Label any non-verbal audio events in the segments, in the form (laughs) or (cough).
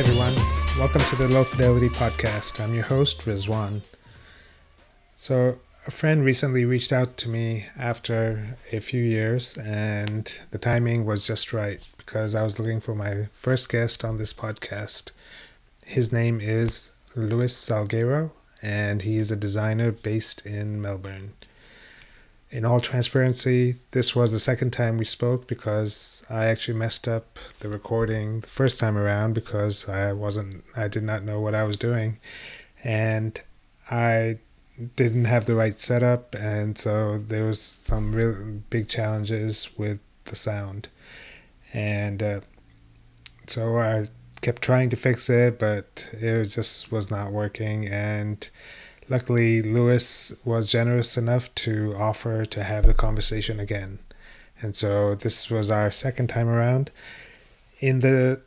everyone. Welcome to the Low Fidelity Podcast. I'm your host, Rizwan. So, a friend recently reached out to me after a few years, and the timing was just right because I was looking for my first guest on this podcast. His name is Louis Salguero, and he is a designer based in Melbourne. In all transparency, this was the second time we spoke because I actually messed up the recording the first time around because I wasn't, I did not know what I was doing. And I didn't have the right setup, and so there was some real big challenges with the sound. And uh, so I kept trying to fix it, but it just was not working. And luckily, Louis was generous enough to offer to have the conversation again. And so this was our second time around. In the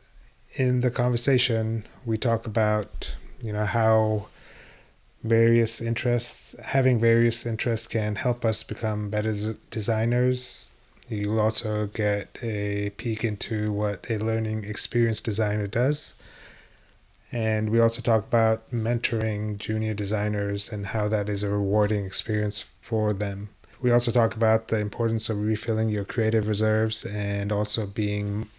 in the conversation, we talk about you know how various interests having various interests can help us become better designers You'll also get a peek into what a learning experience designer does. And we also talk about mentoring junior designers and how that is a rewarding experience for them. We also talk about the importance of refilling your creative reserves and also being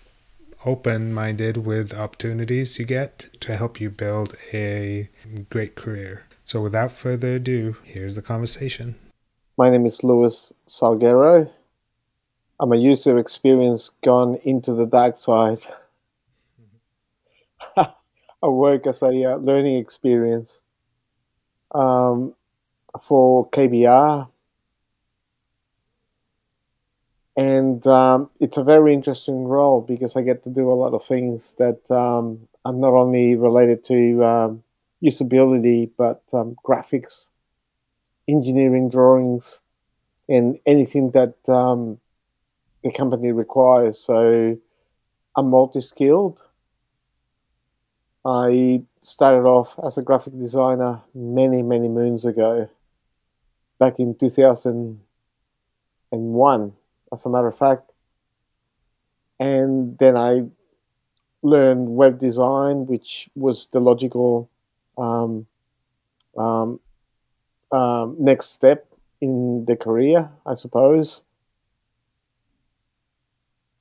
open minded with opportunities you get to help you build a great career. So, without further ado, here's the conversation. My name is Louis Salguero. I'm a user experience gone into the dark side. (laughs) I work as a uh, learning experience um, for KBR. And um, it's a very interesting role because I get to do a lot of things that um, are not only related to um, usability, but um, graphics, engineering drawings, and anything that um, the company requires. So I'm multi skilled. I started off as a graphic designer many, many moons ago, back in 2001, as a matter of fact. And then I learned web design, which was the logical um, um, um, next step in the career, I suppose.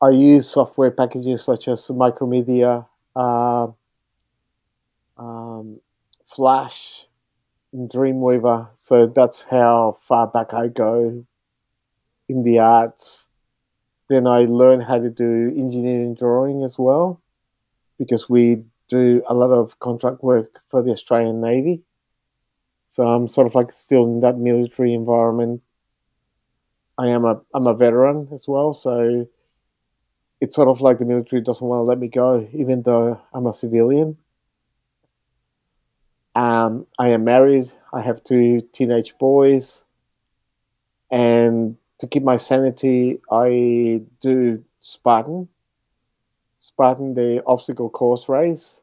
I use software packages such as Macromedia, uh, um, Flash, and Dreamweaver. So that's how far back I go in the arts. Then I learn how to do engineering drawing as well, because we do a lot of contract work for the Australian Navy. So I'm sort of like still in that military environment. I am a I'm a veteran as well, so it's sort of like the military doesn't want to let me go, even though I'm a civilian. Um, I am married. I have two teenage boys. And to keep my sanity, I do Spartan. Spartan, the obstacle course race.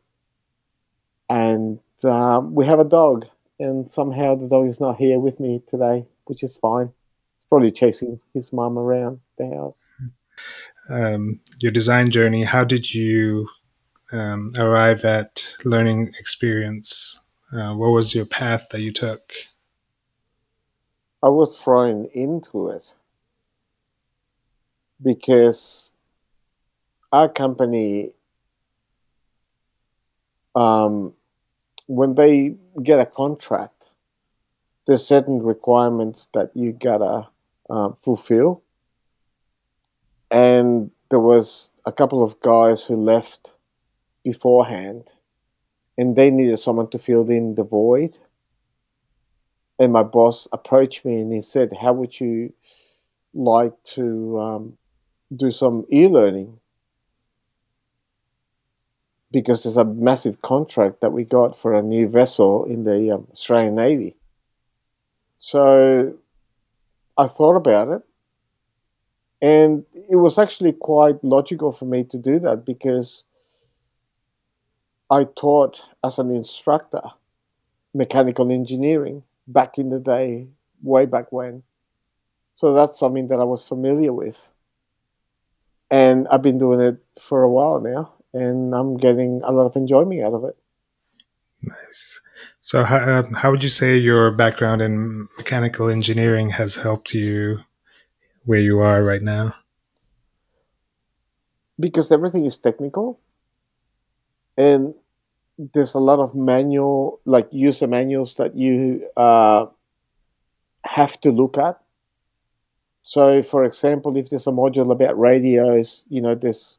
And um, we have a dog. And somehow the dog is not here with me today, which is fine. He's probably chasing his mum around the house um, your design journey, how did you um, arrive at learning experience? Uh, what was your path that you took? I was thrown into it because our company, um, when they get a contract, there's certain requirements that you gotta uh, fulfill and there was a couple of guys who left beforehand and they needed someone to fill in the void. And my boss approached me and he said how would you like to um, do some e-learning? Because there's a massive contract that we got for a new vessel in the um, australian navy. So i thought about it. And it was actually quite logical for me to do that because I taught as an instructor mechanical engineering back in the day, way back when. So that's something that I was familiar with. And I've been doing it for a while now. and I'm getting a lot of enjoyment out of it. Nice. So, how, uh, how would you say your background in mechanical engineering has helped you where you are right now? Because everything is technical, and there's a lot of manual, like user manuals that you uh, have to look at. So, for example, if there's a module about radios, you know, there's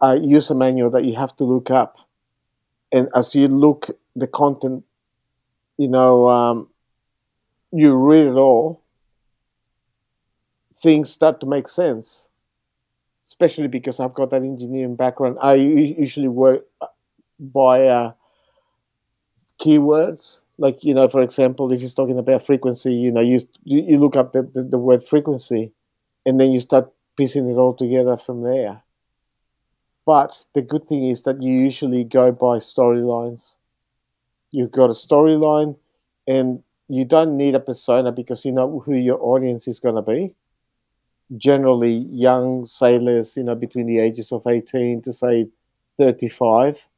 a user manual that you have to look up. And as you look the content, you know, um, you read it all, things start to make sense. Especially because I've got that engineering background. I usually work by uh, keywords. Like you know, for example, if you're talking about frequency, you know, you you look up the, the, the word frequency, and then you start piecing it all together from there. But the good thing is that you usually go by storylines. You've got a storyline, and you don't need a persona because you know who your audience is going to be. Generally, young sailors, you know, between the ages of 18 to say 35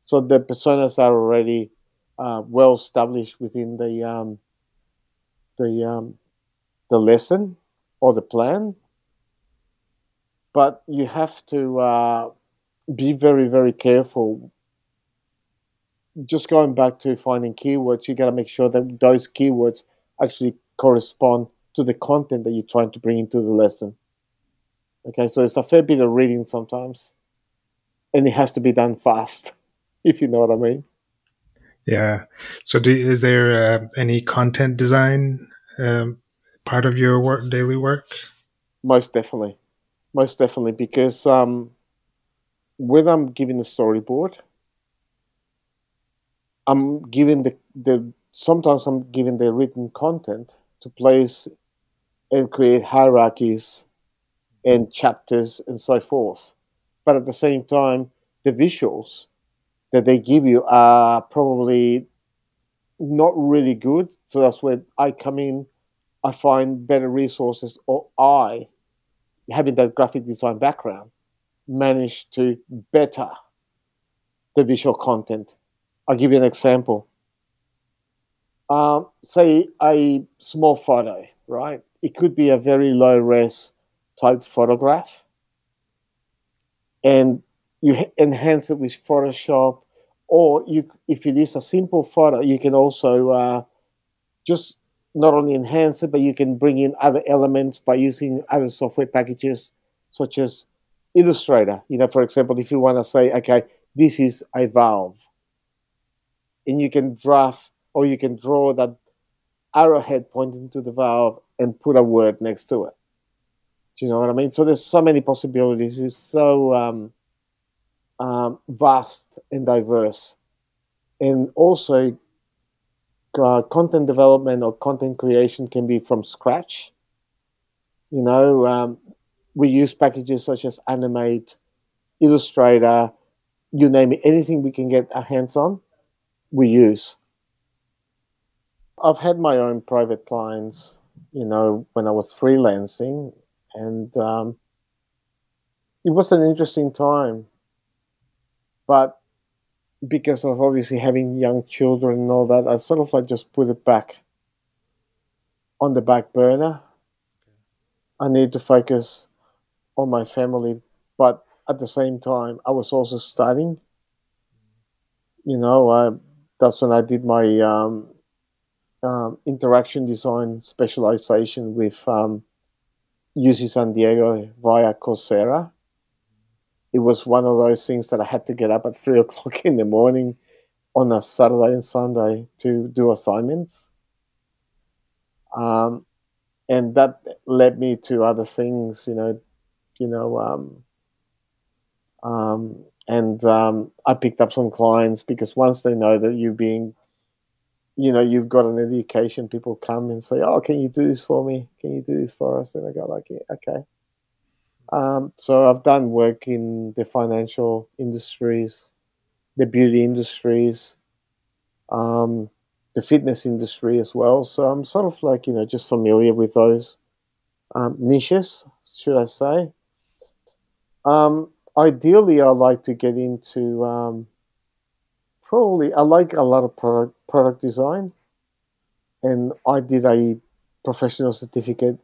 so the personas are already uh, well established within the um, the um, the lesson or the plan. But you have to uh, be very very careful. Just going back to finding keywords, you got to make sure that those keywords actually correspond to the content that you're trying to bring into the lesson. Okay, so it's a fair bit of reading sometimes, and it has to be done fast (laughs) if you know what I mean. Yeah. So, do, is there uh, any content design um, part of your work, daily work? Most definitely, most definitely, because um, when I'm giving the storyboard, I'm giving the the sometimes I'm giving the written content to place and create hierarchies and chapters and so forth. But at the same time, the visuals that they give you are probably not really good. So that's where I come in. I find better resources, or I, having that graphic design background, manage to better the visual content. I'll give you an example. Um, say a small photo, right? It could be a very low res type photograph. And you enhance it with Photoshop, or you, if it is a simple photo, you can also uh, just not only enhance it, but you can bring in other elements by using other software packages, such as Illustrator. You know, for example, if you want to say, okay, this is a valve, and you can draft or you can draw that arrowhead pointing to the valve and put a word next to it. Do you know what I mean? So there's so many possibilities. It's so um, um, vast and diverse. And also, uh, content development or content creation can be from scratch. You know, um, we use packages such as Animate, Illustrator, you name it, anything we can get our hands on, we use. I've had my own private clients, you know, when I was freelancing, and um, it was an interesting time but because of obviously having young children and all that, I sort of like just put it back on the back burner. I need to focus on my family, but at the same time, I was also studying. You know, I, that's when I did my um, um, interaction design specialization with um, UC San Diego via Coursera it was one of those things that I had to get up at three (laughs) o'clock in the morning on a Saturday and Sunday to do assignments. Um, and that led me to other things, you know, you know, um, um, and um, I picked up some clients because once they know that you're being, you know, you've got an education, people come and say, "Oh, can you do this for me? Can you do this for us?" And I go like, yeah, "Okay." Um, so I've done work in the financial industries, the beauty industries, um, the fitness industry as well. So I'm sort of like you know just familiar with those um, niches, should I say? Um, ideally, I like to get into um, probably I like a lot of product product design, and I did a professional certificate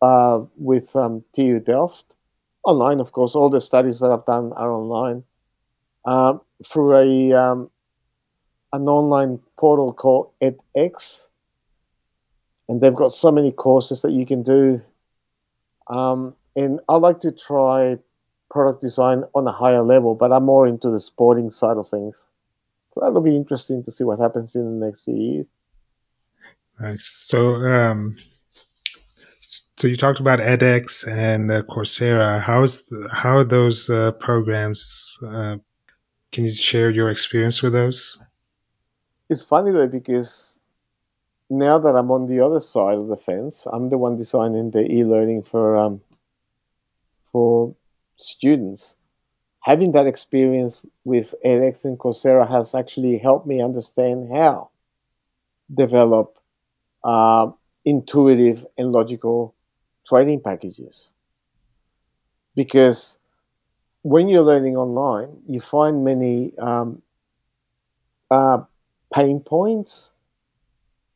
uh, with um, TU Delft online. Of course, all the studies that I've done are online uh, through a um, an online portal called edX, and they've got so many courses that you can do. Um, and I like to try product design on a higher level, but I'm more into the sporting side of things. So that'll be interesting to see what happens in the next few years. Nice. So, um, so you talked about edX and uh, Coursera. How's the, how are those uh, programs? Uh, can you share your experience with those? It's funny though because now that I'm on the other side of the fence, I'm the one designing the e-learning for um, for students. Having that experience with edX and Coursera has actually helped me understand how to develop uh, intuitive and logical training packages. Because when you're learning online, you find many um, uh, pain points.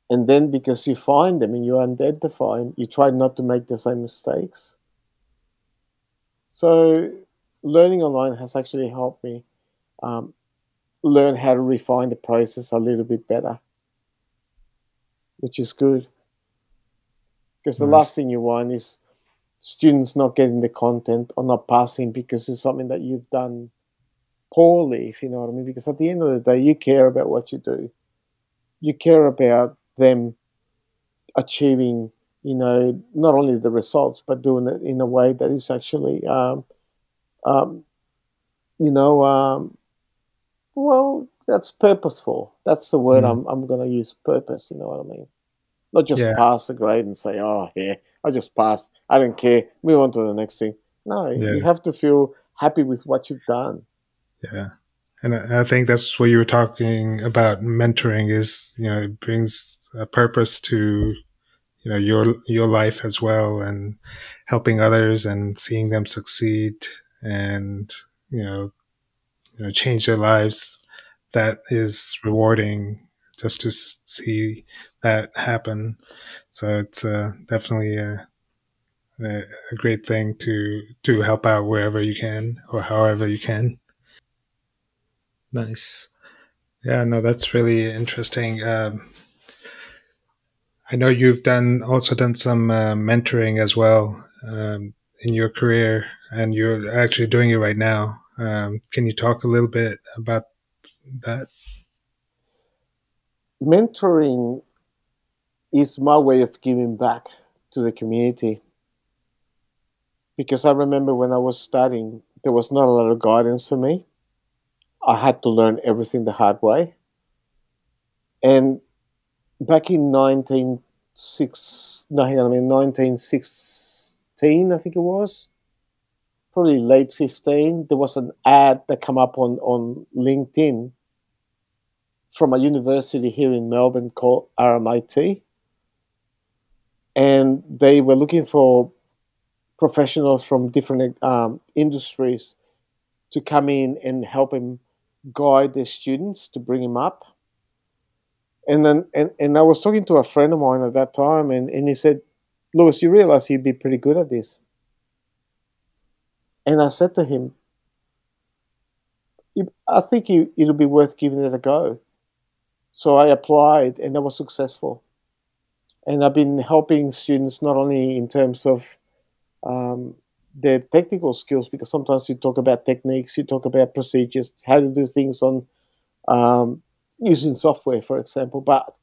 And then because you find them and you identify them, you try not to make the same mistakes. So learning online has actually helped me um, learn how to refine the process a little bit better, which is good. Because the nice. last thing you want is students not getting the content or not passing because it's something that you've done poorly, if you know what I mean. Because at the end of the day, you care about what you do. You care about them achieving, you know, not only the results, but doing it in a way that is actually, um, um, you know, um, well, that's purposeful. That's the word mm-hmm. I'm, I'm going to use purpose, you know what I mean? Not just yeah. pass the grade and say, oh, yeah, I just passed. I don't care. Move on to the next thing. No, yeah. you have to feel happy with what you've done. Yeah. And I think that's what you were talking about mentoring is, you know, it brings a purpose to, you know, your, your life as well and helping others and seeing them succeed and, you know, you know, change their lives. That is rewarding just to see that happen. So it's uh, definitely a, a, a great thing to to help out wherever you can or however you can. Nice. Yeah, no, that's really interesting. Um, I know you've done also done some uh, mentoring as well um, in your career, and you're actually doing it right now. Um, can you talk a little bit about that? mentoring is my way of giving back to the community. Because I remember when I was studying, there was not a lot of guidance for me. I had to learn everything the hard way. And back in 1906, no, hang on, I mean 1916, I think it was, probably late 15, there was an ad that came up on, on LinkedIn from a university here in Melbourne called RMIT. And they were looking for professionals from different um, industries to come in and help him guide their students to bring him up. And then, and, and I was talking to a friend of mine at that time, and, and he said, Louis, you realize you'd be pretty good at this. And I said to him, I think it'll be worth giving it a go. So I applied and I was successful. And I've been helping students not only in terms of um, their technical skills, because sometimes you talk about techniques, you talk about procedures, how to do things on um, using software, for example, but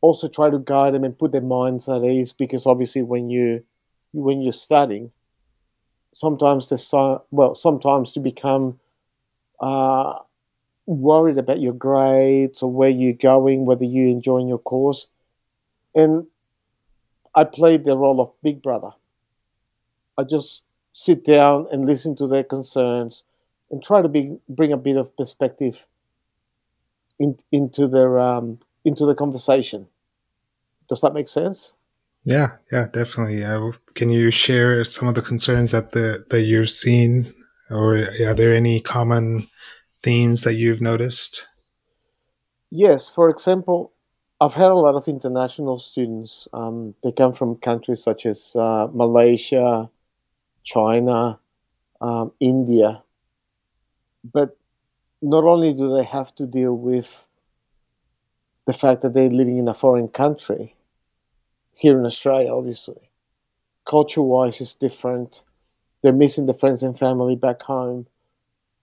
also try to guide them and put their minds at ease because obviously when you when you're studying, sometimes the well, sometimes to become uh, worried about your grades or where you're going, whether you're enjoying your course. And I played the role of big brother. I just sit down and listen to their concerns and try to be, bring a bit of perspective in, into their um, into the conversation. Does that make sense? Yeah, yeah, definitely. Uh, can you share some of the concerns that the that you've seen or are there any common themes that you've noticed? Yes, for example, I've had a lot of international students. Um, they come from countries such as uh, Malaysia, China, um, India. But not only do they have to deal with the fact that they're living in a foreign country, here in Australia, obviously, culture wise is different. They're missing the friends and family back home.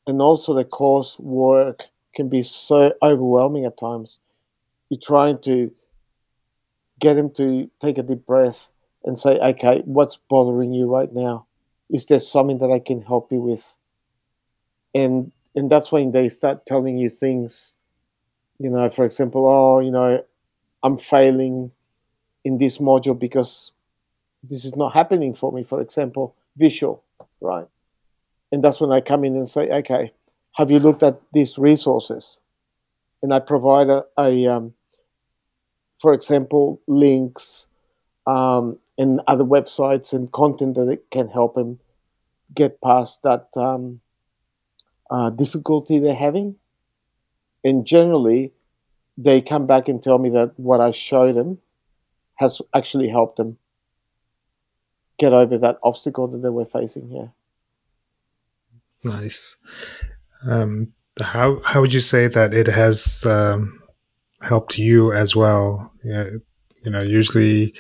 And also, the course work can be so overwhelming at times. You're trying to get them to take a deep breath and say, okay, what's bothering you right now? Is there something that I can help you with? And and that's when they start telling you things, you know, for example, oh, you know, I'm failing in this module because this is not happening for me, for example, visual, right? And that's when I come in and say, okay, have you looked at these resources? And I provide a, a um, for example, links um, and other websites and content that can help them get past that um, uh, difficulty they're having. And generally, they come back and tell me that what I show them has actually helped them get over that obstacle that they were facing here. Nice. Um, how how would you say that it has um, helped you as well? you know, usually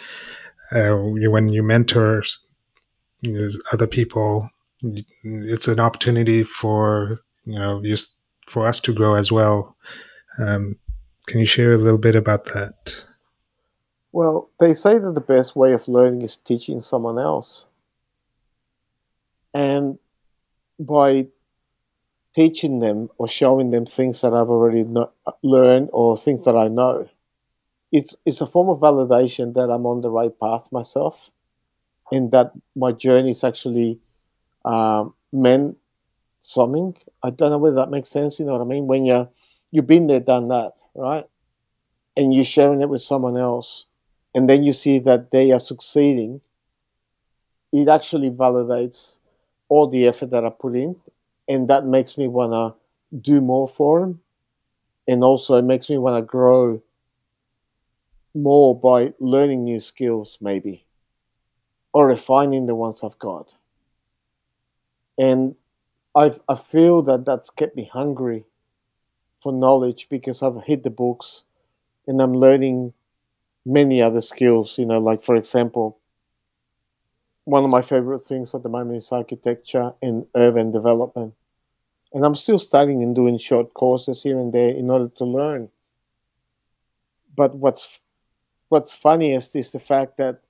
uh, when you mentor you know, other people, it's an opportunity for you know just for us to grow as well. Um, can you share a little bit about that? Well, they say that the best way of learning is teaching someone else. And by teaching them or showing them things that I've already learned or things that I know, it's, it's a form of validation that I'm on the right path myself and that my journey is actually um, meant something. I don't know whether that makes sense. You know what I mean? When you you've been there, done that, right? And you're sharing it with someone else, and then you see that they are succeeding. It actually validates all the effort that I put in, and that makes me wanna do more for them, and also it makes me wanna grow more by learning new skills, maybe, or refining the ones I've got. And I I feel that that's kept me hungry for knowledge because I've hit the books and I'm learning many other skills. You know, like for example, one of my favorite things at the moment is architecture and urban development. And I'm still studying and doing short courses here and there in order to learn. But what's what's funniest is the fact that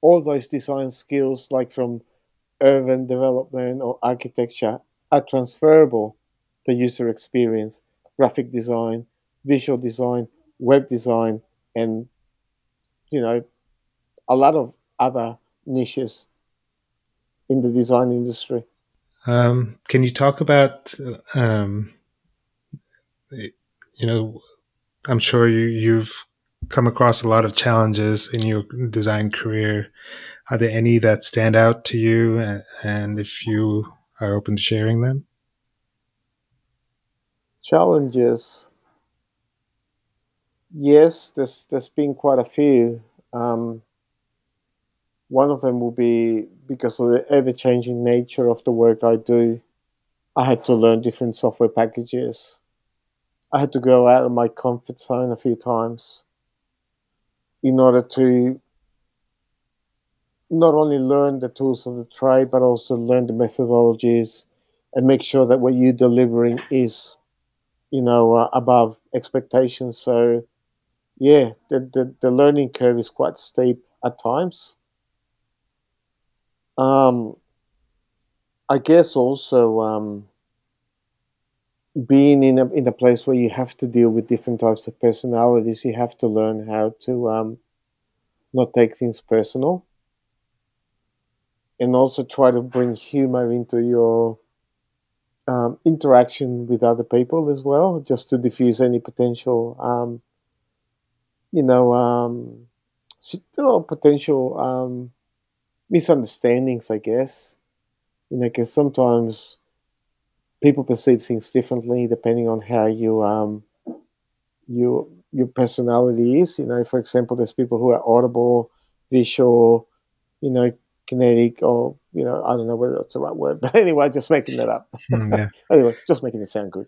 all those design skills, like from urban development or architecture, are transferable to user experience, graphic design, visual design, web design, and you know, a lot of other niches in the design industry. Um, can you talk about, um, you know, I'm sure you, you've come across a lot of challenges in your design career. Are there any that stand out to you? And if you are open to sharing them? Challenges. Yes, there's there's been quite a few. Um, one of them will be because of the ever changing nature of the work I do. I had to learn different software packages. I had to go out of my comfort zone a few times in order to not only learn the tools of the trade, but also learn the methodologies and make sure that what you're delivering is, you know, uh, above expectations. So, yeah, the, the, the learning curve is quite steep at times. Um, I guess also um, being in a, in a place where you have to deal with different types of personalities, you have to learn how to um, not take things personal and also try to bring humor into your um, interaction with other people as well, just to diffuse any potential, um, you know, um, potential um, misunderstandings, I guess. You know, because sometimes people perceive things differently depending on how you um, you your personality is. You know, for example, there's people who are audible, visual, you know, kinetic, or you know, I don't know whether that's the right word, (laughs) but anyway, just making that up. Mm, yeah. (laughs) anyway, just making it sound good.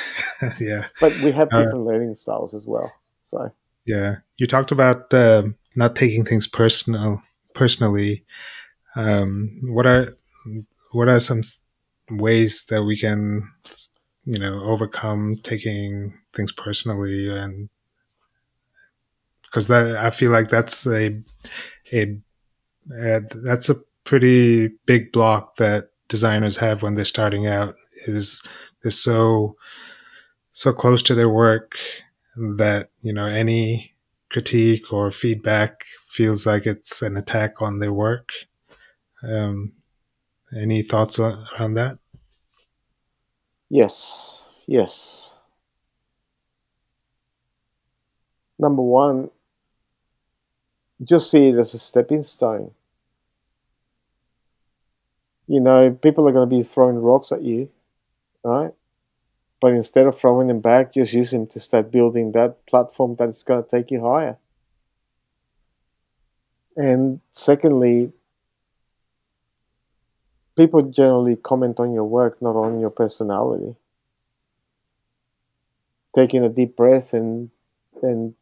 (laughs) yeah. But we have uh, different uh, learning styles as well. So. Yeah, you talked about uh, not taking things personal personally. Um, what are what are some ways that we can, you know, overcome taking things personally and because that I feel like that's a a uh, that's a pretty big block that designers have when they're starting out is they're so so close to their work that you know any critique or feedback feels like it's an attack on their work um, any thoughts around that yes yes number one just see it as a stepping stone. You know, people are going to be throwing rocks at you, right? But instead of throwing them back, just use them to start building that platform that is going to take you higher. And secondly, people generally comment on your work, not on your personality. Taking a deep breath and and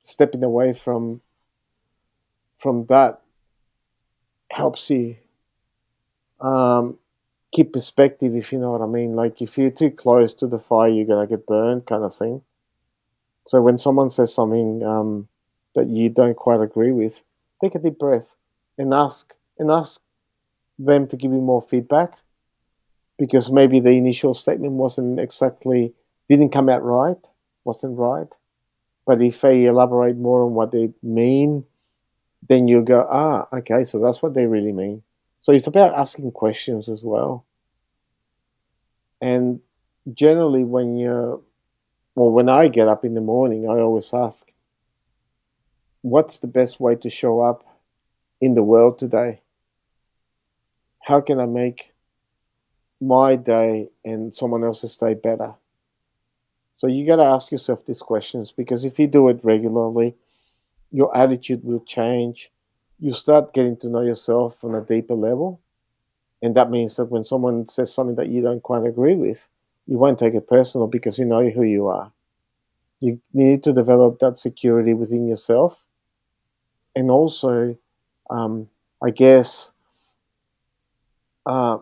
stepping away from from that helps you um, keep perspective, if you know what I mean. Like if you're too close to the fire, you're gonna get burned, kind of thing. So when someone says something um, that you don't quite agree with, take a deep breath and ask and ask them to give you more feedback because maybe the initial statement wasn't exactly didn't come out right, wasn't right. But if they elaborate more on what they mean then you go, ah, okay, so that's what they really mean. So it's about asking questions as well. And generally, when you're, well, when I get up in the morning, I always ask, what's the best way to show up in the world today? How can I make my day and someone else's day better? So you got to ask yourself these questions because if you do it regularly, your attitude will change. You start getting to know yourself on a deeper level. And that means that when someone says something that you don't quite agree with, you won't take it personal because you know who you are. You need to develop that security within yourself. And also, um, I guess, uh,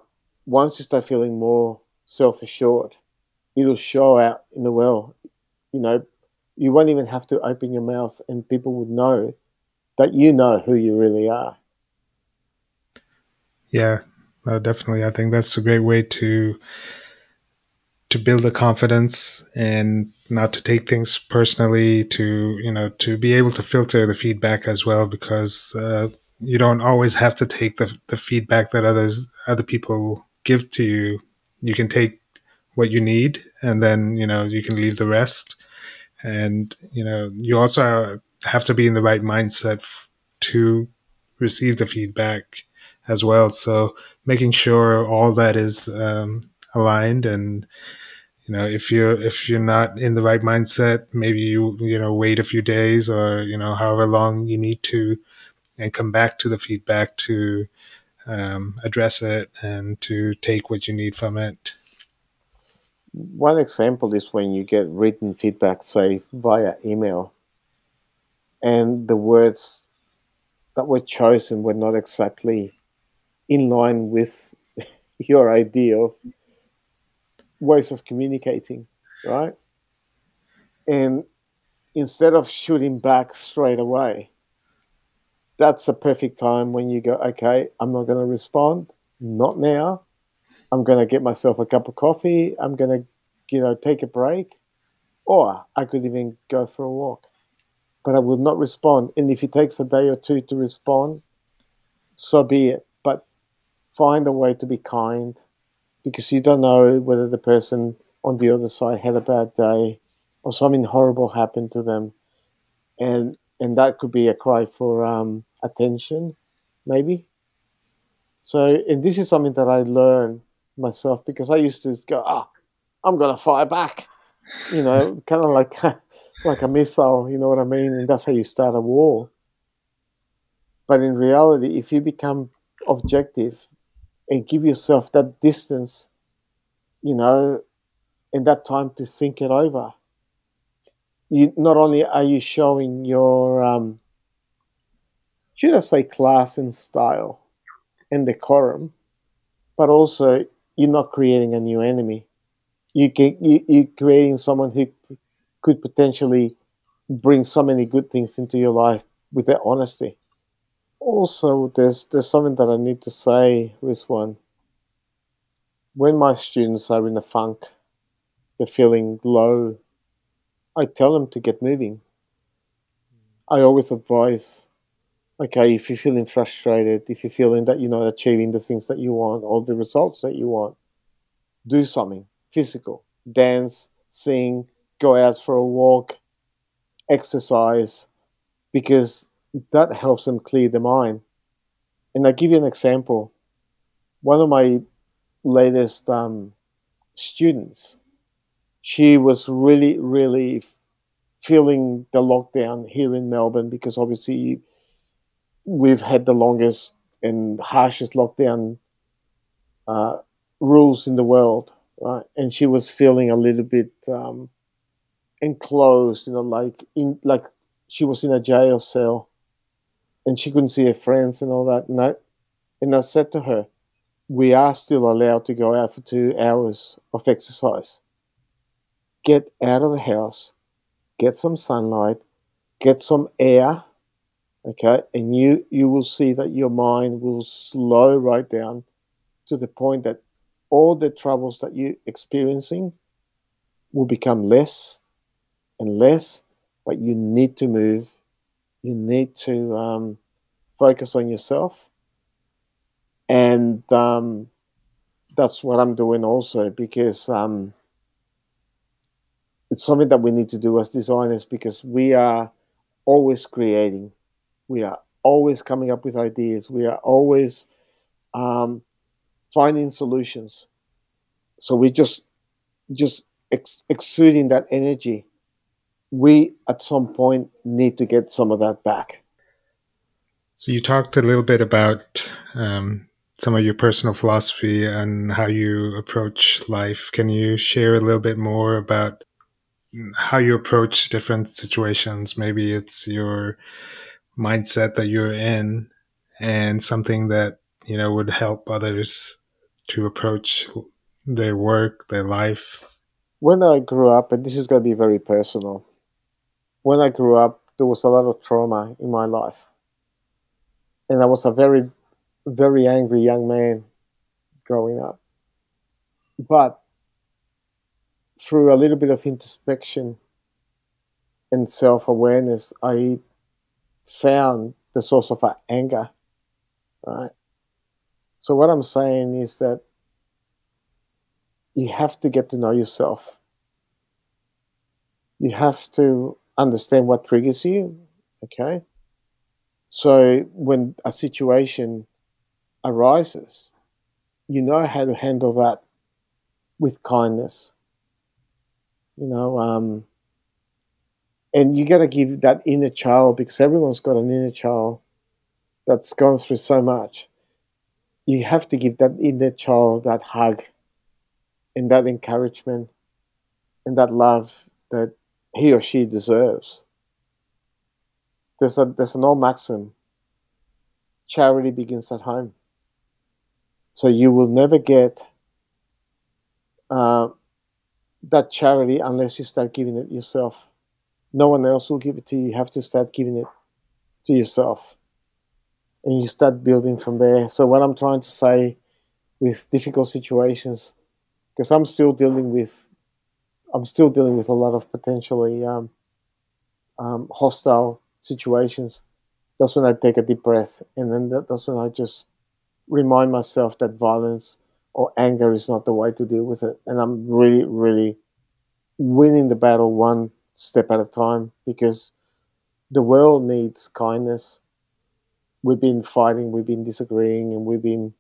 once you start feeling more self assured, it'll show out in the world. You know, you won't even have to open your mouth and people would know that you know who you really are. Yeah, definitely. I think that's a great way to to build a confidence and not to take things personally. To you know, to be able to filter the feedback as well, because uh, you don't always have to take the the feedback that others other people give to you. You can take what you need, and then you know you can leave the rest and you know you also have to be in the right mindset f- to receive the feedback as well. So making sure all that is um, aligned and you know if you're if you're not in the right mindset maybe you you know wait a few days or you know however long you need to and come back to the feedback to um, address it and to take what you need from it. One example is when you get written feedback, say via email, and the words that were chosen were not exactly in line with (laughs) your idea of ways of communicating, right? And instead of shooting back straight away, that's the perfect time when you go, okay, I'm not going to respond, not now. I'm going to get myself a cup of coffee. I'm going to, you know, take a break. Or I could even go for a walk. But I will not respond. And if it takes a day or two to respond, so be it. But find a way to be kind because you don't know whether the person on the other side had a bad day or something horrible happened to them. And and that could be a cry for um, attention, maybe. So, and this is something that I learned myself because I used to go, ah, oh, I'm gonna fire back, you know, kind of like (laughs) like a missile, you know what I mean? And that's how you start a war. But in reality, if you become objective and give yourself that distance, you know, and that time to think it over, you not only are you showing your um, should I say class and style and decorum, but also you're not creating a new enemy. You can, you, you're creating someone who could potentially bring so many good things into your life with their honesty. Also, there's there's something that I need to say, with one. When my students are in a funk, they're feeling low, I tell them to get moving. I always advise okay, if you're feeling frustrated, if you're feeling that you're not achieving the things that you want or the results that you want, do something physical. Dance, sing, go out for a walk, exercise, because that helps them clear the mind. And I give you an example. One of my latest um, students, she was really, really feeling the lockdown here in Melbourne because obviously we've had the longest and harshest lockdown uh, rules in the world, right? And she was feeling a little bit um, enclosed, you know, like in like she was in a jail cell, and she couldn't see her friends and all that. And I, and I said to her, "We are still allowed to go out for two hours of exercise. Get out of the house, get some sunlight, get some air." okay and you you will see that your mind will slow right down to the point that all the troubles that you're experiencing will become less and less but you need to move you need to um, focus on yourself and um, that's what i'm doing also because um, it's something that we need to do as designers because we are always creating we are always coming up with ideas. We are always um, finding solutions. So we just just ex- exuding that energy. We at some point need to get some of that back. So you talked a little bit about um, some of your personal philosophy and how you approach life. Can you share a little bit more about how you approach different situations? Maybe it's your mindset that you're in and something that you know would help others to approach their work their life when i grew up and this is going to be very personal when i grew up there was a lot of trauma in my life and i was a very very angry young man growing up but through a little bit of introspection and self-awareness i found the source of our anger, right? So what I'm saying is that you have to get to know yourself. You have to understand what triggers you, okay? So when a situation arises, you know how to handle that with kindness. You know, um, and you got to give that inner child because everyone's got an inner child that's gone through so much. You have to give that inner child that hug and that encouragement and that love that he or she deserves. There's a there's an old maxim. Charity begins at home. So you will never get uh, that charity unless you start giving it yourself no one else will give it to you. You have to start giving it to yourself. And you start building from there. So, what I'm trying to say with difficult situations, because I'm still dealing with, I'm still dealing with a lot of potentially um, um, hostile situations. That's when I take a deep breath, and then that, that's when I just remind myself that violence or anger is not the way to deal with it. And I'm really, really winning the battle one step at a time because the world needs kindness. We've been fighting, we've been disagreeing, and we've been,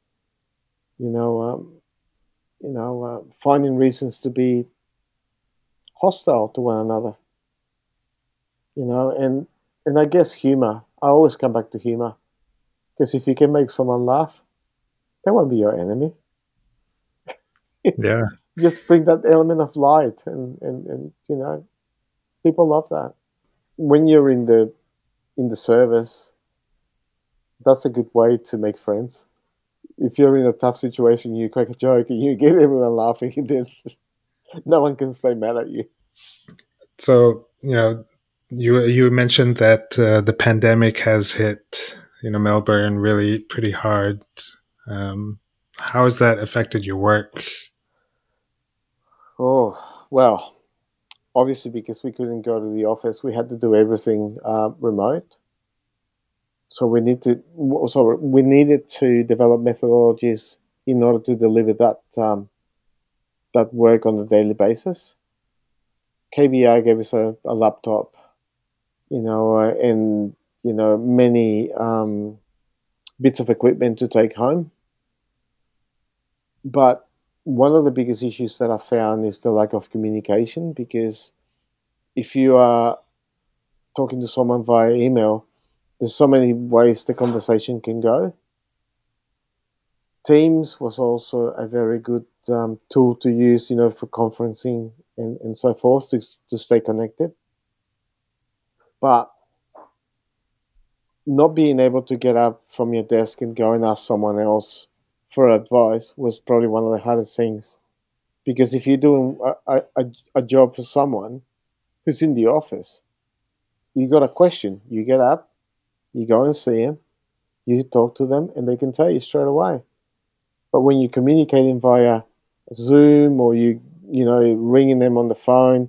you know, um, know, uh, finding reasons to be hostile to one another. You know, and and I guess humor. I always come back to humor because if you can make someone laugh, they won't be your enemy. (laughs) yeah. Just bring that element of light, and, and, and you know, people love that. When you're in the in the service, that's a good way to make friends. If you're in a tough situation, you crack a joke and you get everyone laughing, and then (laughs) (laughs) no one can stay mad at you. So you know, you you mentioned that uh, the pandemic has hit you know Melbourne really pretty hard. Um, how has that affected your work? Oh well, obviously because we couldn't go to the office, we had to do everything uh, remote. So we need to so we needed to develop methodologies in order to deliver that um, that work on a daily basis. KBR gave us a, a laptop, you know, uh, and you know many um, bits of equipment to take home. But one of the biggest issues that I found is the lack of communication because if you are talking to someone via email, there's so many ways the conversation can go. Teams was also a very good um, tool to use, you know, for conferencing and, and so forth to, to stay connected. But not being able to get up from your desk and go and ask someone else for advice was probably one of the hardest things. Because if you're doing a, a, a job for someone who's in the office, you got a question, you get up, you go and see them, you talk to them, and they can tell you straight away. But when you're communicating via Zoom or you you know ringing them on the phone,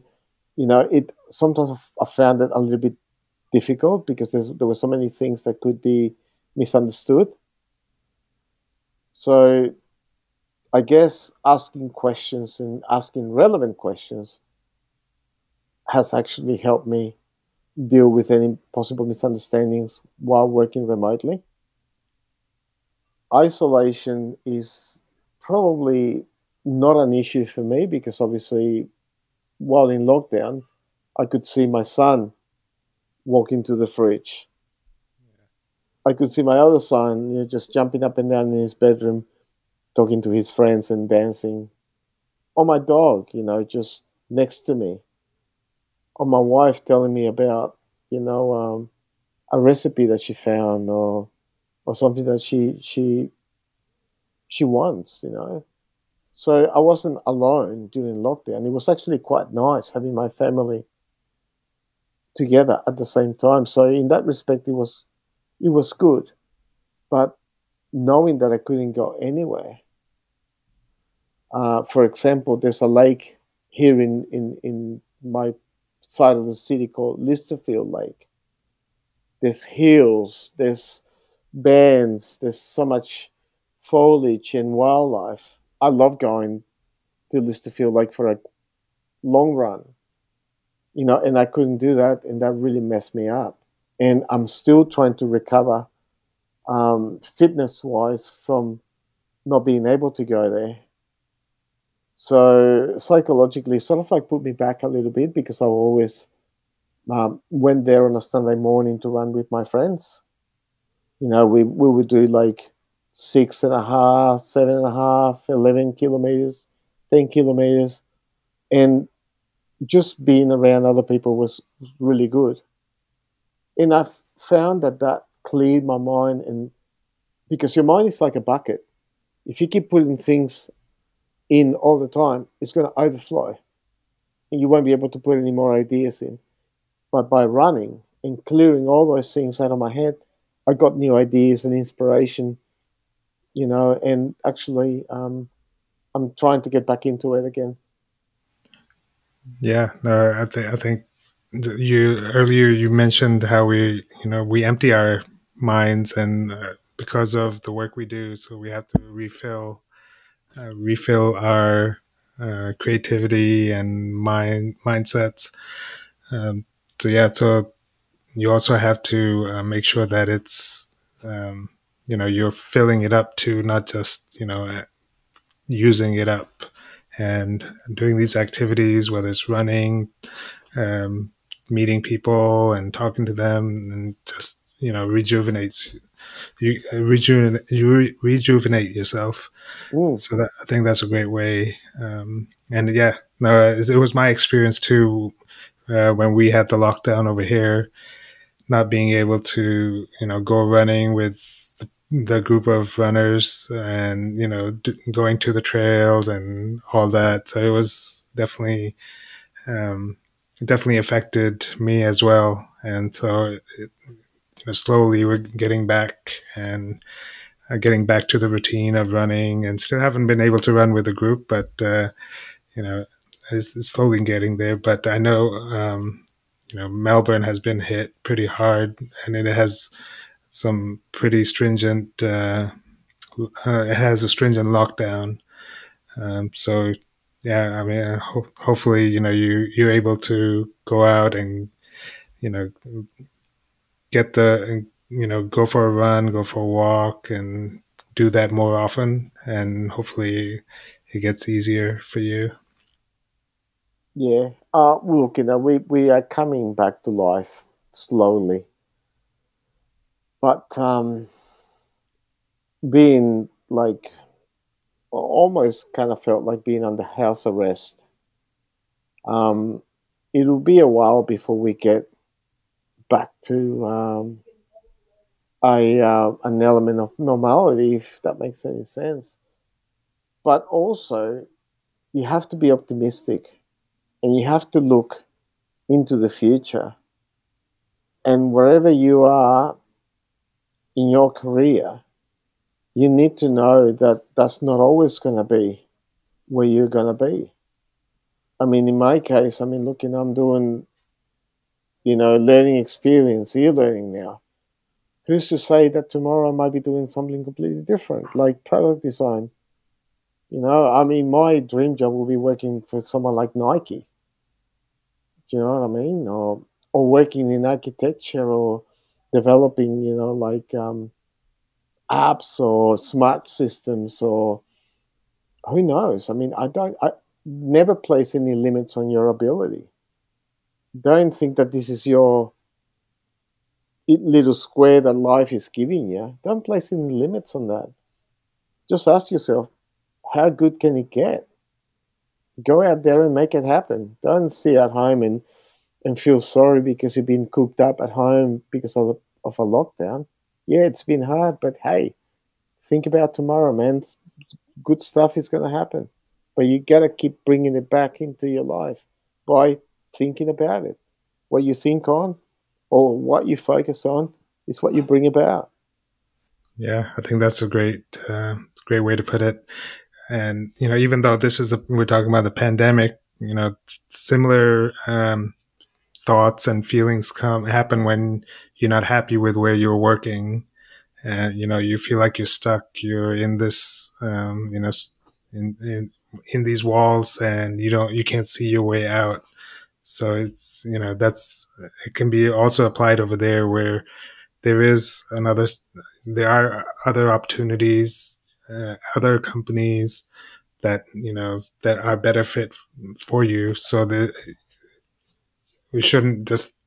you know it sometimes I found it a little bit difficult because there were so many things that could be misunderstood. So I guess asking questions and asking relevant questions has actually helped me deal with any possible misunderstandings while working remotely. Isolation is probably not an issue for me because obviously, while in lockdown, I could see my son walk into the fridge. I could see my other son you know, just jumping up and down in his bedroom, talking to his friends and dancing. Or my dog, you know, just next to me. Or my wife telling me about, you know, um, a recipe that she found or or something that she she she wants, you know. So I wasn't alone during lockdown. It was actually quite nice having my family together at the same time. So in that respect, it was it was good, but knowing that I couldn't go anywhere. Uh, for example, there's a lake here in, in, in my side of the city called Lysterfield Lake. There's hills, there's bands, there's so much foliage and wildlife. I love going to Lysterfield Lake for a long run you know, and I couldn't do that, and that really messed me up. And I'm still trying to recover um, fitness wise from not being able to go there. So psychologically, sort of like put me back a little bit because I always um, went there on a Sunday morning to run with my friends. You know, we, we would do like six and a half, seven and a half, 11 kilometers, 10 kilometers. And just being around other people was, really good. And I found that that cleared my mind, and because your mind is like a bucket, if you keep putting things in all the time, it's going to overflow, and you won't be able to put any more ideas in. But by running and clearing all those things out of my head, I got new ideas and inspiration, you know, and actually, um, I'm trying to get back into it again. Yeah, no, I think I think you earlier you mentioned how we you know we empty our minds and uh, because of the work we do, so we have to refill uh, refill our uh, creativity and mind mindsets. Um, so yeah, so you also have to uh, make sure that it's um, you know you're filling it up to not just you know using it up and doing these activities, whether it's running, um, meeting people and talking to them, and just you know rejuvenates you rejuvenate you rejuvenate yourself. Ooh. So that I think that's a great way. Um, and yeah, no, it was my experience too uh, when we had the lockdown over here, not being able to you know go running with the group of runners and you know going to the trails and all that. So it was definitely um, definitely affected me as well. And so it, you know slowly we're getting back and uh, getting back to the routine of running and still haven't been able to run with the group but uh, you know it's, it's, slowly getting there. But i know um, you know melbourne has been hit pretty hard and it has some pretty stringent. Uh, uh, it has a stringent lockdown. Um, so yeah, I mean, uh, ho- hopefully, you know, you you're able to go out and you know get the you know go for a run, go for a walk, and do that more often, and hopefully it gets easier for you. Yeah. Uh, look, you know, we, we are coming back to life slowly. But um, being like almost kind of felt like being under house arrest. Um, it'll be a while before we get back to um, a uh, an element of normality, if that makes any sense. But also, you have to be optimistic, and you have to look into the future. And wherever you are, in your career, you need to know that that's not always going to be where you're going to be. I mean, in my case, I mean, look, you know, I'm doing, you know, learning experience, e-learning now. Who's to say that tomorrow I might be doing something completely different, like product design? You know, I mean, my dream job will be working for someone like Nike. Do you know what I mean? Or or working in architecture or developing, you know, like um, apps or smart systems or who knows? I mean, I don't, I never place any limits on your ability. Don't think that this is your little square that life is giving you. Don't place any limits on that. Just ask yourself, how good can it get? Go out there and make it happen. Don't sit at home and and feel sorry because you've been cooped up at home because of the of a lockdown. Yeah, it's been hard, but hey, think about tomorrow, man. Good stuff is going to happen. But you got to keep bringing it back into your life by thinking about it. What you think on or what you focus on is what you bring about. Yeah, I think that's a great, uh, great way to put it. And you know, even though this is we're talking about the pandemic, you know, similar um, thoughts and feelings come happen when you're not happy with where you're working. And you know you feel like you're stuck you're in this um, you know in, in in these walls and you don't you can't see your way out. So it's you know that's it can be also applied over there where there is another there are other opportunities uh, other companies that you know that are better fit for you so that we shouldn't just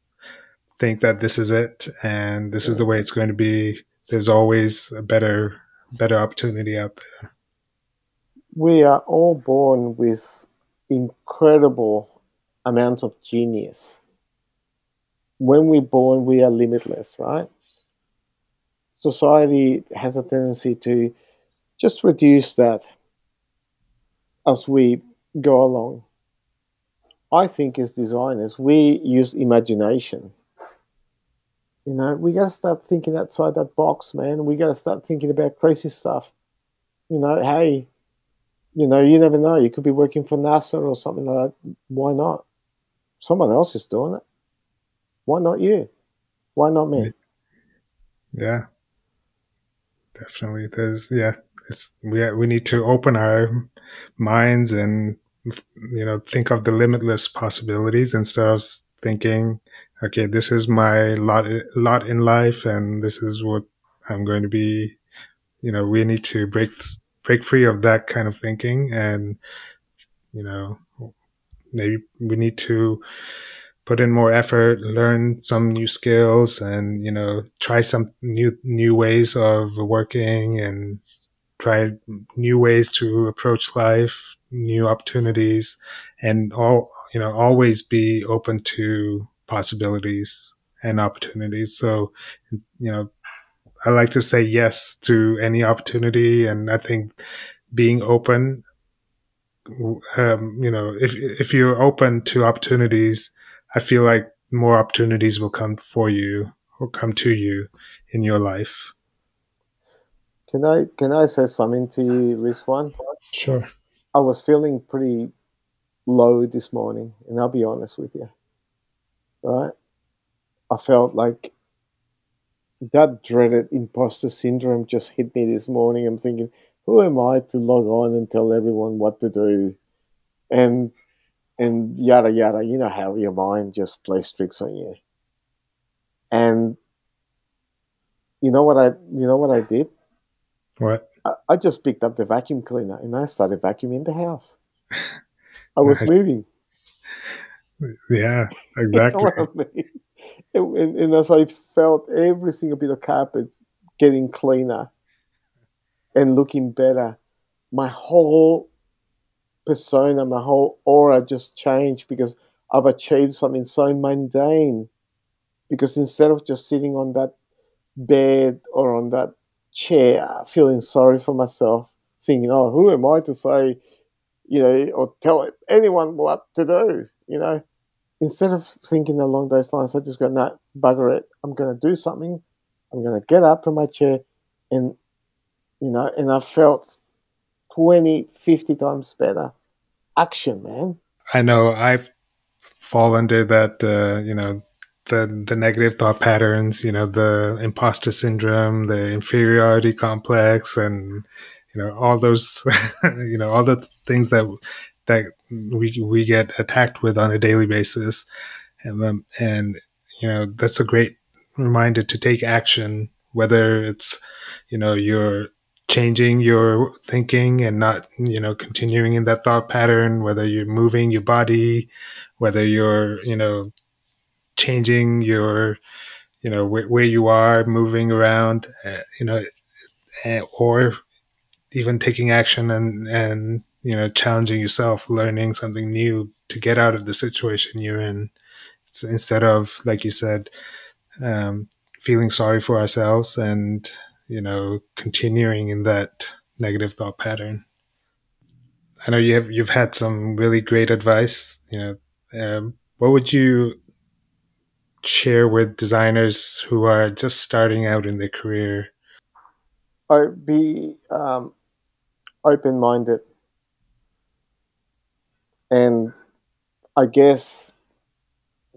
think that this is it and this is the way it's going to be. There's always a better better opportunity out there. We are all born with incredible amounts of genius. When we're born, we are limitless, right? Society has a tendency to just reduce that as we go along. I think as designers, we use imagination. You know, we got to start thinking outside that box, man. We got to start thinking about crazy stuff. You know, hey, you know, you never know. You could be working for NASA or something like that. Why not? Someone else is doing it. Why not you? Why not me? Yeah, definitely. There's yeah. It's we we need to open our minds and you know think of the limitless possibilities instead of thinking okay this is my lot lot in life and this is what i'm going to be you know we need to break break free of that kind of thinking and you know, maybe we need to put in more effort, learn some new skills, and you know, try some new new ways of working and try new ways to approach life, new opportunities, and all you know, always be open to possibilities and opportunities. So, you know, I like to say yes to any opportunity, and I think being open um, you know, if if you're open to opportunities, I feel like more opportunities will come for you or come to you in your life. Can I can I say something to you, Rizwan? Sure. I was feeling pretty low this morning, and I'll be honest with you. Right? I felt like that dreaded imposter syndrome just hit me this morning. I'm thinking, who am I to log on and tell everyone what to do? And and yada yada. You know how your mind just plays tricks on you. And you know what I you know what I did? What? I, I just picked up the vacuum cleaner and I started vacuuming the house. (laughs) I was nice. moving. Yeah, exactly. (laughs) you know I mean? and, and, and as I felt every single bit of carpet getting cleaner, and looking better, my whole persona, my whole aura just changed because I've achieved something so mundane. Because instead of just sitting on that bed or on that chair, feeling sorry for myself, thinking, oh, who am I to say, you know, or tell anyone what to do, you know? Instead of thinking along those lines, I just go, no, bugger it. I'm going to do something. I'm going to get up from my chair and you know, and I felt 20, 50 times better. Action, man. I know I fall under that, uh, you know, the, the negative thought patterns, you know, the imposter syndrome, the inferiority complex, and, you know, all those, (laughs) you know, all the things that, that we, we get attacked with on a daily basis. And, um, and, you know, that's a great reminder to take action, whether it's, you know, you're changing your thinking and not you know continuing in that thought pattern whether you're moving your body whether you're you know changing your you know wh- where you are moving around uh, you know uh, or even taking action and and you know challenging yourself learning something new to get out of the situation you're in so instead of like you said um, feeling sorry for ourselves and you know, continuing in that negative thought pattern. I know you have you've had some really great advice. You know, um, what would you share with designers who are just starting out in their career? Be um, open minded, and I guess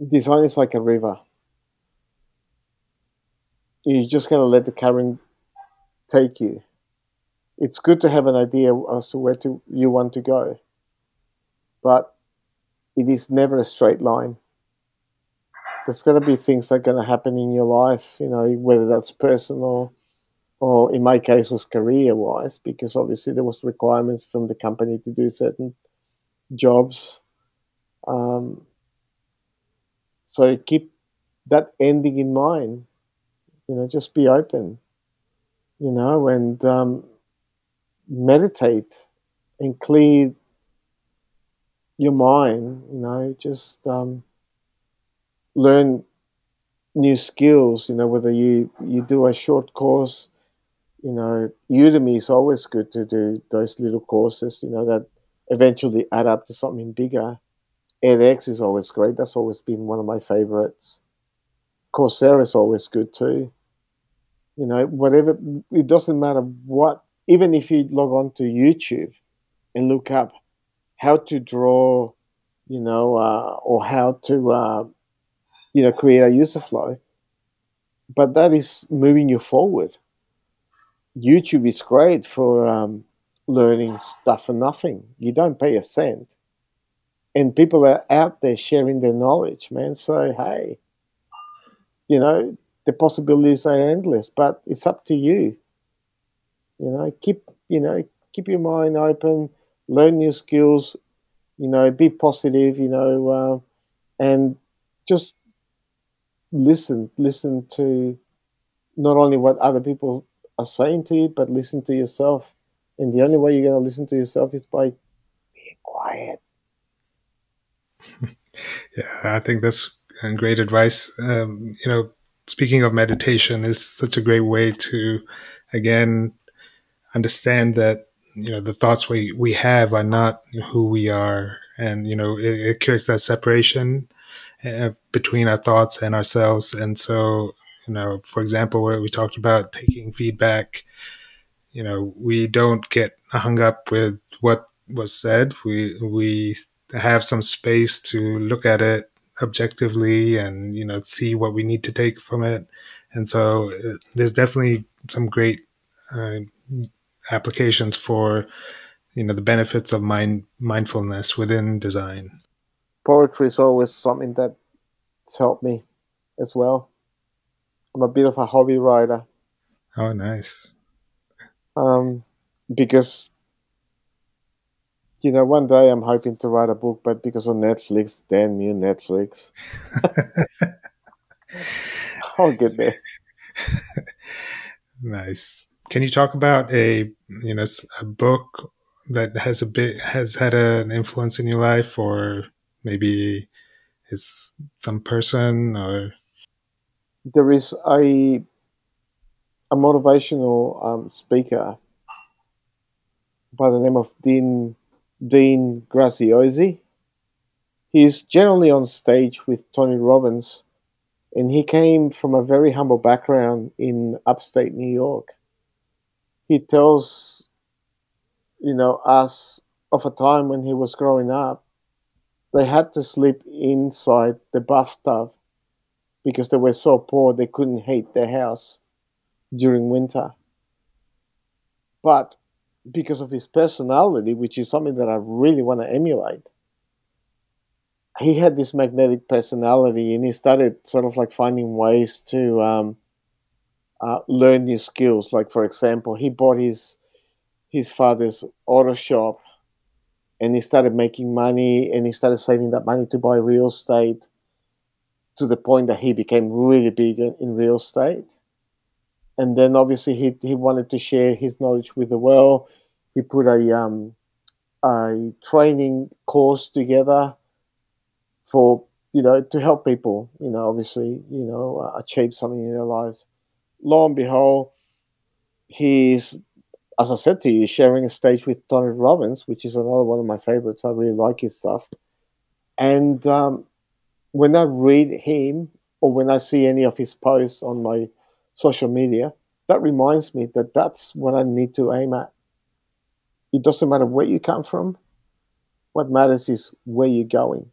design is like a river. You're just gonna let the current take you. It's good to have an idea as to where to, you want to go, but it is never a straight line. There's going to be things that are going to happen in your life, you know, whether that's personal or in my case was career wise, because obviously there was requirements from the company to do certain jobs. Um, so keep that ending in mind. You know, just be open you know, and um, meditate and clear your mind, you know, just um, learn new skills, you know, whether you, you do a short course, you know, Udemy is always good to do those little courses, you know, that eventually add up to something bigger. edX is always great. That's always been one of my favorites. Coursera is always good too you know, whatever, it doesn't matter what, even if you log on to YouTube and look up how to draw, you know, uh, or how to, uh, you know, create a user flow, but that is moving you forward. YouTube is great for um, learning stuff for nothing. You don't pay a cent. And people are out there sharing their knowledge, man. So, hey, you know, the possibilities are endless, but it's up to you. You know, keep you know keep your mind open, learn new skills, You know, be positive. You know, uh, and just listen. Listen to not only what other people are saying to you, but listen to yourself. And the only way you're going to listen to yourself is by being quiet. (laughs) yeah, I think that's great advice. Um, you know, speaking of meditation, is such a great way to, again, understand that you know the thoughts we we have are not who we are, and you know it, it creates that separation between our thoughts and ourselves. And so, you know, for example, where we talked about taking feedback, you know, we don't get hung up with what was said. We we have some space to look at it objectively and you know see what we need to take from it. And so, uh, there's definitely some great uh, applications for you know the benefits of mind mindfulness within design. Poetry is always something that's helped me as well. I'm a bit of a hobby writer. Oh, nice. Um, because you know, one day I'm hoping to write a book, but because of Netflix, damn you, Netflix. (laughs) I'll get there. (laughs) nice. Can you talk about a you know a book that has a bit has had an influence in your life, or maybe it's some person, or there is a a motivational um, speaker by the name of Dean Dean Graziosi. He's generally on stage with Tony Robbins, and he came from a very humble background in upstate New York. He tells, you know, us of a time when he was growing up, they had to sleep inside the bathtub because they were so poor they couldn't heat their house during winter. But because of his personality, which is something that I really want to emulate, he had this magnetic personality and he started sort of like finding ways to um, uh, learn new skills. Like, for example, he bought his his father's auto shop and he started making money and he started saving that money to buy real estate to the point that he became really big in, real estate and then obviously he, he wanted to share his knowledge with the world. He put a um, a training course together for you know to help people. You know, obviously you know uh, achieve something in their lives. Lo and behold, he's as I said to you, sharing a stage with Tony Robbins, which is another one of my favorites. I really like his stuff. And um, when I read him or when I see any of his posts on my social media, that reminds me that that's what I need to aim at. It doesn't matter where you come from. What matters is where you're going.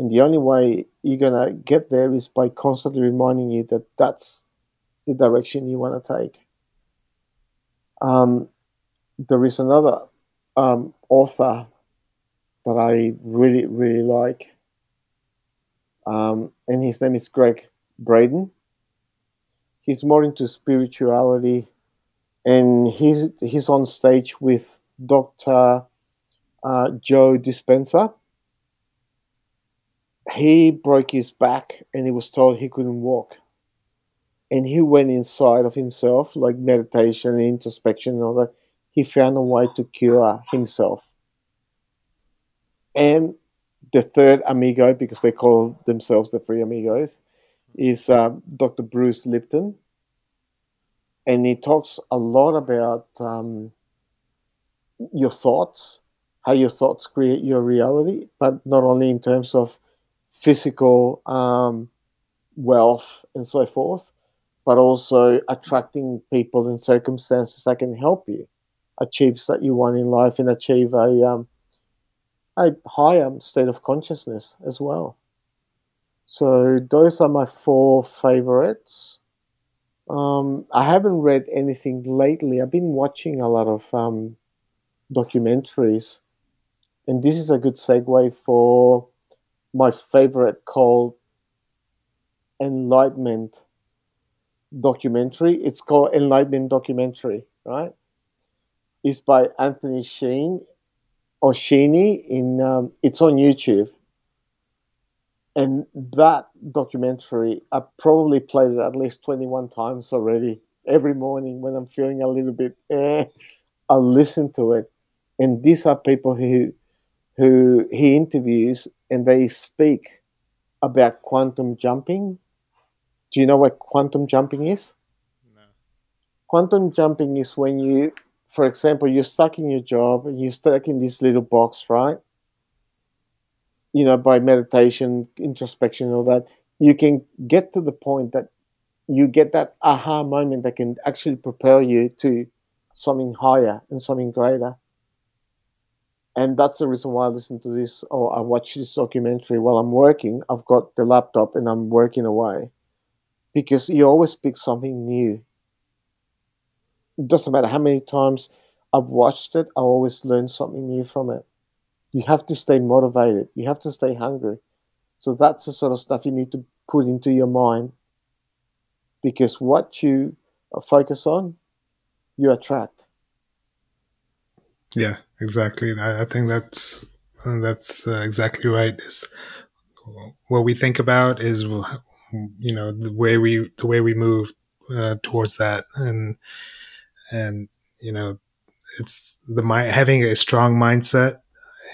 And the only way you're going to get there is by constantly reminding you that that's the direction you want to take. Um, there is another um, author that I really, really like. Um, and his name is Gregg Braden he's more into spirituality, and he's he's on stage with Doctor uh, Joe Dispenza. He broke his back, and he was told he couldn't walk. And he went inside of himself, like meditation, introspection, and all that. He found a way to cure himself. And the third amigo, because they call themselves the three amigos, is uh, Dr. Bruce Lipton. And he talks a lot about um, your thoughts, how your thoughts create your reality, but not only in terms of physical um, wealth and so forth, but also attracting people and circumstances that can help you achieve what you want in life and achieve a, um, a higher state of consciousness as well. So those are my four favorites. Um, I haven't read anything lately. I've been watching a lot of um, documentaries, and this is a good segue for my favorite called Enlightenment documentary. It's called Enlightenment documentary, right? It's by Anthony Sheen, Oshini in um, it's on YouTube, and that documentary I probably played it at least twenty one times already. Every morning when I'm feeling a little bit, eh, I'll listen to it, and these are people who who he interviews and they speak about quantum jumping. Do you know what quantum jumping is? No. Quantum jumping is when you for example, you're stuck in your job and you're stuck in this little box, right? You know, by meditation, introspection, all that, you can get to the point that you get that aha moment that can actually propel you to something higher and something greater. And that's the reason why I listen to this or I watch this documentary while I'm working. I've got the laptop and I'm working away because you always pick something new it doesn't matter how many times I've watched it, I always learn something new from it. You have to stay motivated. You have to stay hungry. So that's the sort of stuff you need to put into your mind because what you focus on, you attract. Yeah, exactly. I, I think that's that's uh, exactly right. Is what we think about is you know the way we the way we move uh, towards that. And and you know it's the having a strong mindset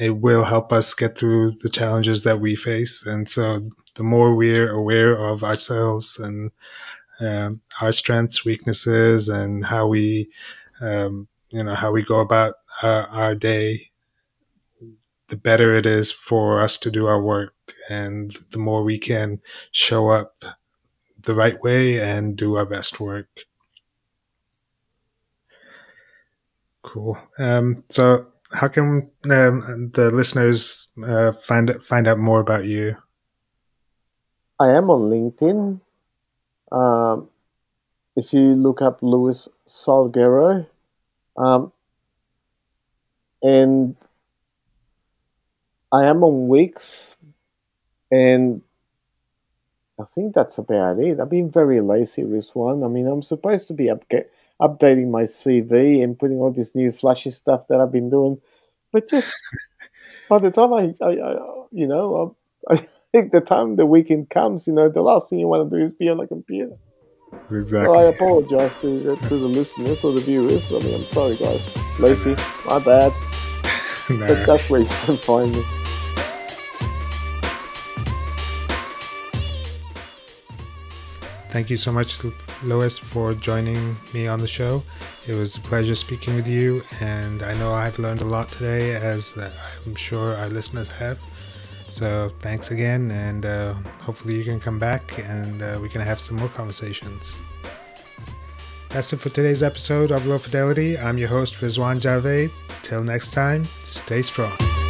it will help us get through the challenges that we face. And so the more we're aware of ourselves and um, our strengths weaknesses and how we um, you know how we go about uh, our day the better it is for us to do our work and the more we can show up the right way and do our best work Cool. Um, so, how can um, the listeners uh, find find out more about you? I am on LinkedIn. Um, if you look up Louis Salguero, um, and I am on Wix, and I think that's about it. I've been very lazy with this one. I mean, I'm supposed to be up updating my CV and putting all this new flashy stuff that I've been doing. But just (laughs) by the time I, I, I you know, I, I, think the time the weekend comes, you know, the last thing you want to do is be on a computer. Exactly. So I apologize to, uh, to the listeners or the viewers. I mean, I'm sorry, guys. Lazy, my bad. (laughs) nah. But that's where you can find me. Thank you so much, Louis, for joining me on the show. It was a pleasure speaking with you, and I know I've learned a lot today, as I'm sure our listeners have. So thanks again, and uh, hopefully you can come back and uh, we can have some more conversations. That's it for today's episode of Low Fidelity. I'm your host, Rizwan Javed. Till next time, stay strong.